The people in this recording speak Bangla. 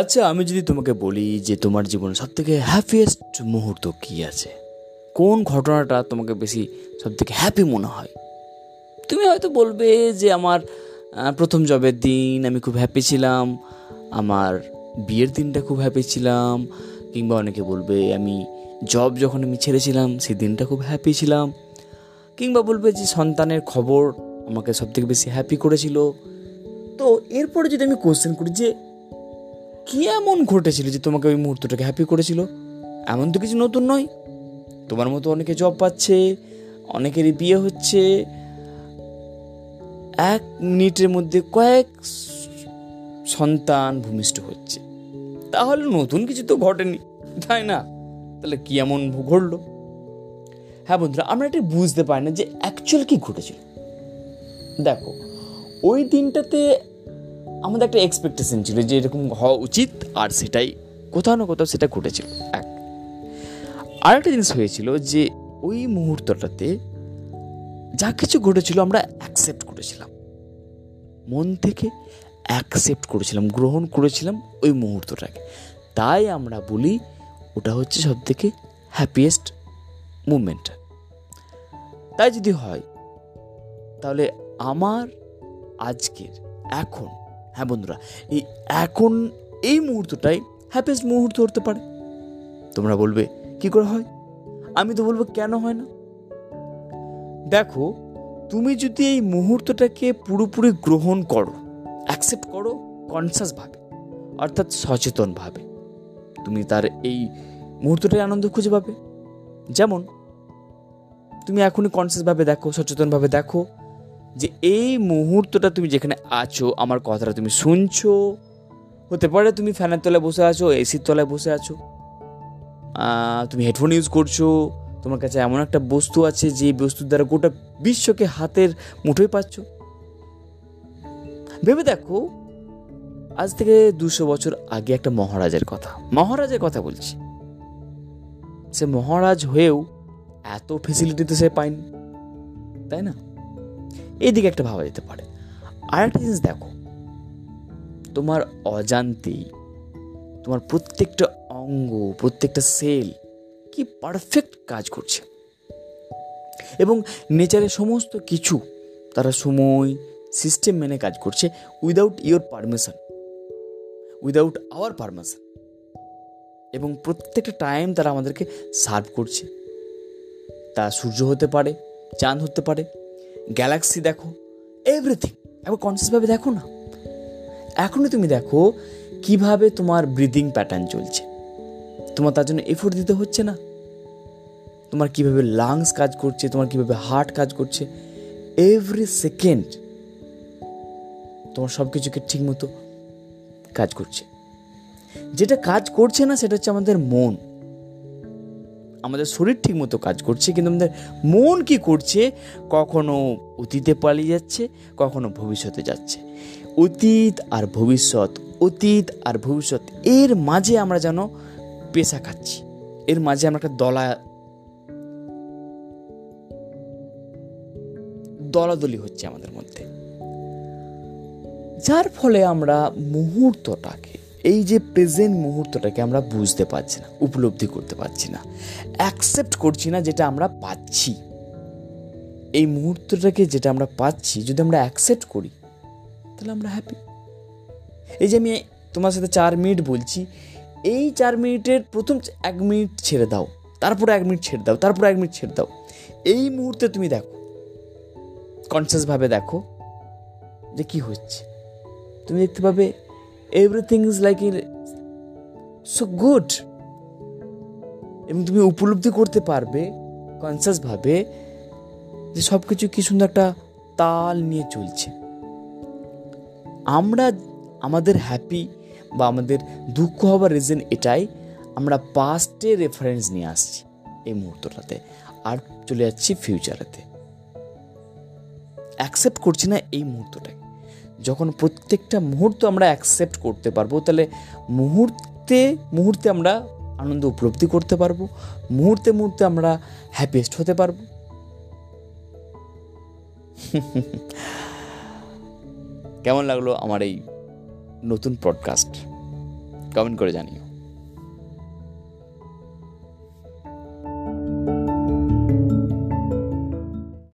আচ্ছা আমি যদি তোমাকে বলি যে তোমার জীবনে সব থেকে হ্যাপিয়েস্ট মুহূর্ত কী আছে? কোন ঘটনাটা তোমাকে বেশি সব থেকে হ্যাপি মনে হয়? তুমি হয়তো বলবে যে আমার প্রথম জবের দিন আমি খুব হ্যাপি ছিলাম, আমার বিয়ের দিনটা খুব হ্যাপি ছিলাম, কিংবা অনেকে বলবে আমি জব যখন আমি ছেড়েছিলাম সেই দিনটা খুব হ্যাপি ছিলাম, কিংবা বলবে যে সন্তানের খবর আমাকে সব থেকে বেশি হ্যাপি করেছিল। তো এরপরে যদি আমি কোশ্চেন করি যে কি এমন ঘটেছিল যে তোমাকে ওই মুহূর্তটাকে হ্যাপি করেছিল? এমন তো কিছু নতুন নয়। তোমার মতো অনেকে জব পাচ্ছে, অনেকেরই বিয়ে হচ্ছে। এক মিনিটের মধ্যে কয়েক সন্তান ভূমিষ্ঠ হচ্ছে। তাহলে নতুন কিছু তো ঘটেনি, তাই না? তাহলে কি এমন ঘটলো? হ্যাঁ বন্ধুরা, আমরা এটা বুঝতে পারি না যে অ্যাকচুয়াল কি ঘটেছিল। দেখো, ওই দিনটাতে আমাদের একটা এক্সপেকটেশন ছিল যে এরকম হওয়া উচিত আর সেটাই কোথাও না কোথাও সেটা ঘটেছিল। এক। আরেকটা জিনিস হয়েছিল যে ওই মুহূর্তটাতে যা কিছু ঘটেছিল আমরা অ্যাকসেপ্ট করেছিলাম। মন থেকে অ্যাকসেপ্ট করেছিলাম, গ্রহণ করেছিলাম ওই মুহূর্তটাকে। তাই আমরা বলি ওটা হচ্ছে সব থেকে হ্যাপিয়েস্ট মুভমেন্ট তাই যদি হয়, তাহলে আমার আজকের, এখন হ্যাঁ বন্ধুরা, এই এখন এই মুহূর্তটাই হ্যাপিয়েস্ট মুহূর্ত হতে পারে। তোমরা বলবে, কি করে হয়? আমি তো বলব, কেন হয় না? দেখো, তুমি যদি এই মুহূর্তটাকে পুরোপুরি গ্রহণ করো অ্যাকসেপ্ট করো কনসাসভাবে অর্থাৎ সচেতনভাবে তুমি তার এই মুহূর্তটাই আনন্দ খুঁজে পাবে। যেমন, তুমি এখনই কনসিয়াসভাবে দেখো সচেতনভাবে দেখো যে এই মুহূর্তটা তুমি যেখানে আছো, আমার কথাটা তুমি শুনছো। হতে পারে তুমি ফ্যানের তলায় বসে আছো এসির তলায় বসে আছো। তুমি হেডফোন ইউজ করছ। তোমার কাছে এমন একটা বস্তু আছে, যে বস্তুর দ্বারা গোটা বিশ্বকে হাতের মুঠোয় পাচ্ছ। ভেবে দেখো, আজ থেকে দুশো বছর আগে একটা মহারাজের কথা। মহারাজের কথা বলছি। সে মহারাজ হয়েও এত ফেসিলিটি তো সে পায়নি। তাই না? এইদিকে একটা ভাবা যেতে পারে। আর একটা জিনিস দেখো, তোমার অজান্তেই তোমার প্রত্যেকটা অঙ্গ, প্রত্যেকটা সেল কি পারফেক্ট কাজ করছে। এবং নেচারের সমস্ত কিছু তারা সময় সিস্টেম মেনে কাজ করছে without your permission without our permission এবং প্রত্যেকটা টাইম তারা আমাদেরকে সার্ভ করছে। তা সূর্য হতে পারে, চাঁদ হতে পারে গ্যালাক্সি দেখো এভরিথিং একবার কনসিয়াসভাবে দেখো না। এখনই তুমি দেখো কীভাবে তোমার ব্রিদিং প্যাটার্ন চলছে। তোমার তার জন্য এফোর্ট দিতে হচ্ছে না। তোমার কীভাবে লাংস কাজ করছে, তোমার কীভাবে হার্ট কাজ করছে। এভরি সেকেন্ড তোমার সব কিছুকে ঠিকমতো কাজ করছে। যেটা কাজ করছে না, সেটা হচ্ছে আমাদের মন। আমাদের শরীর ঠিক মতো কাজ করছে, কিন্তু আমাদের মন কি করছে কখনো অতীতে পালিয়ে যাচ্ছে, কখনো ভবিষ্যতে যাচ্ছে। অতীত আর ভবিষ্যৎ, অতীত আর ভবিষ্যৎ, এর মাঝে আমরা যেন পেশা খাচ্ছি। এর মাঝে আমরা একটা দলা, দলাদলি হচ্ছে আমাদের মধ্যে। যার ফলে আমরা মুহূর্তটাকে এই যে প্রেজেন্ট মুহূর্তটাকে আমরা বুঝতে পারছি না, উপলব্ধি করতে পারছি না অ্যাকসেপ্ট করছি না যেটা আমরা পাচ্ছি। এই মুহূর্তটাকে যেটা আমরা পাচ্ছি, যদি আমরা অ্যাকসেপ্ট করি, তাহলে আমরা হ্যাপি এই যে আমি তোমার সাথে চার মিনিট বলছি, এই চার মিনিটের প্রথম এক মিনিট ছেড়ে দাও, তারপরে এক মিনিট ছেড়ে দাও, তারপরে এক মিনিট ছেড়ে দাও। এই মুহূর্তে তুমি দেখো কনসিয়াসভাবে দেখো, যে কি হচ্ছে। তুমি দেখতে পাবে everything is like in so good এবং তুমি উপলব্ধি করতে পারবে কনসিয়াসভাবে যে সব কিছু কি সুন্দর একটা তাল নিয়ে চলছে। আমরা আমাদের হ্যাপি বা আমাদের দুঃখ হবার রিজন এটাই, আমরা পাস্টে রেফারেন্স নিয়ে আসছি এই মুহূর্তটাতে। আর চলে যাচ্ছি ফিউচারেতে অ্যাকসেপ্ট করছি না এই মুহূর্তটাকে। যখন প্রত্যেকটা মুহূর্ত আমরা অ্যাকসেপ্ট করতে পারব, তাহলে মুহূর্তে মুহূর্তে আমরা আনন্দ উপলব্ধি করতে পারব, মুহূর্তে মুহূর্তে আমরা হ্যাপিয়েস্ট হতে পারব। কেমন লাগল আমার এই নতুন পডকাস্ট কমেন্ট করে জানিও।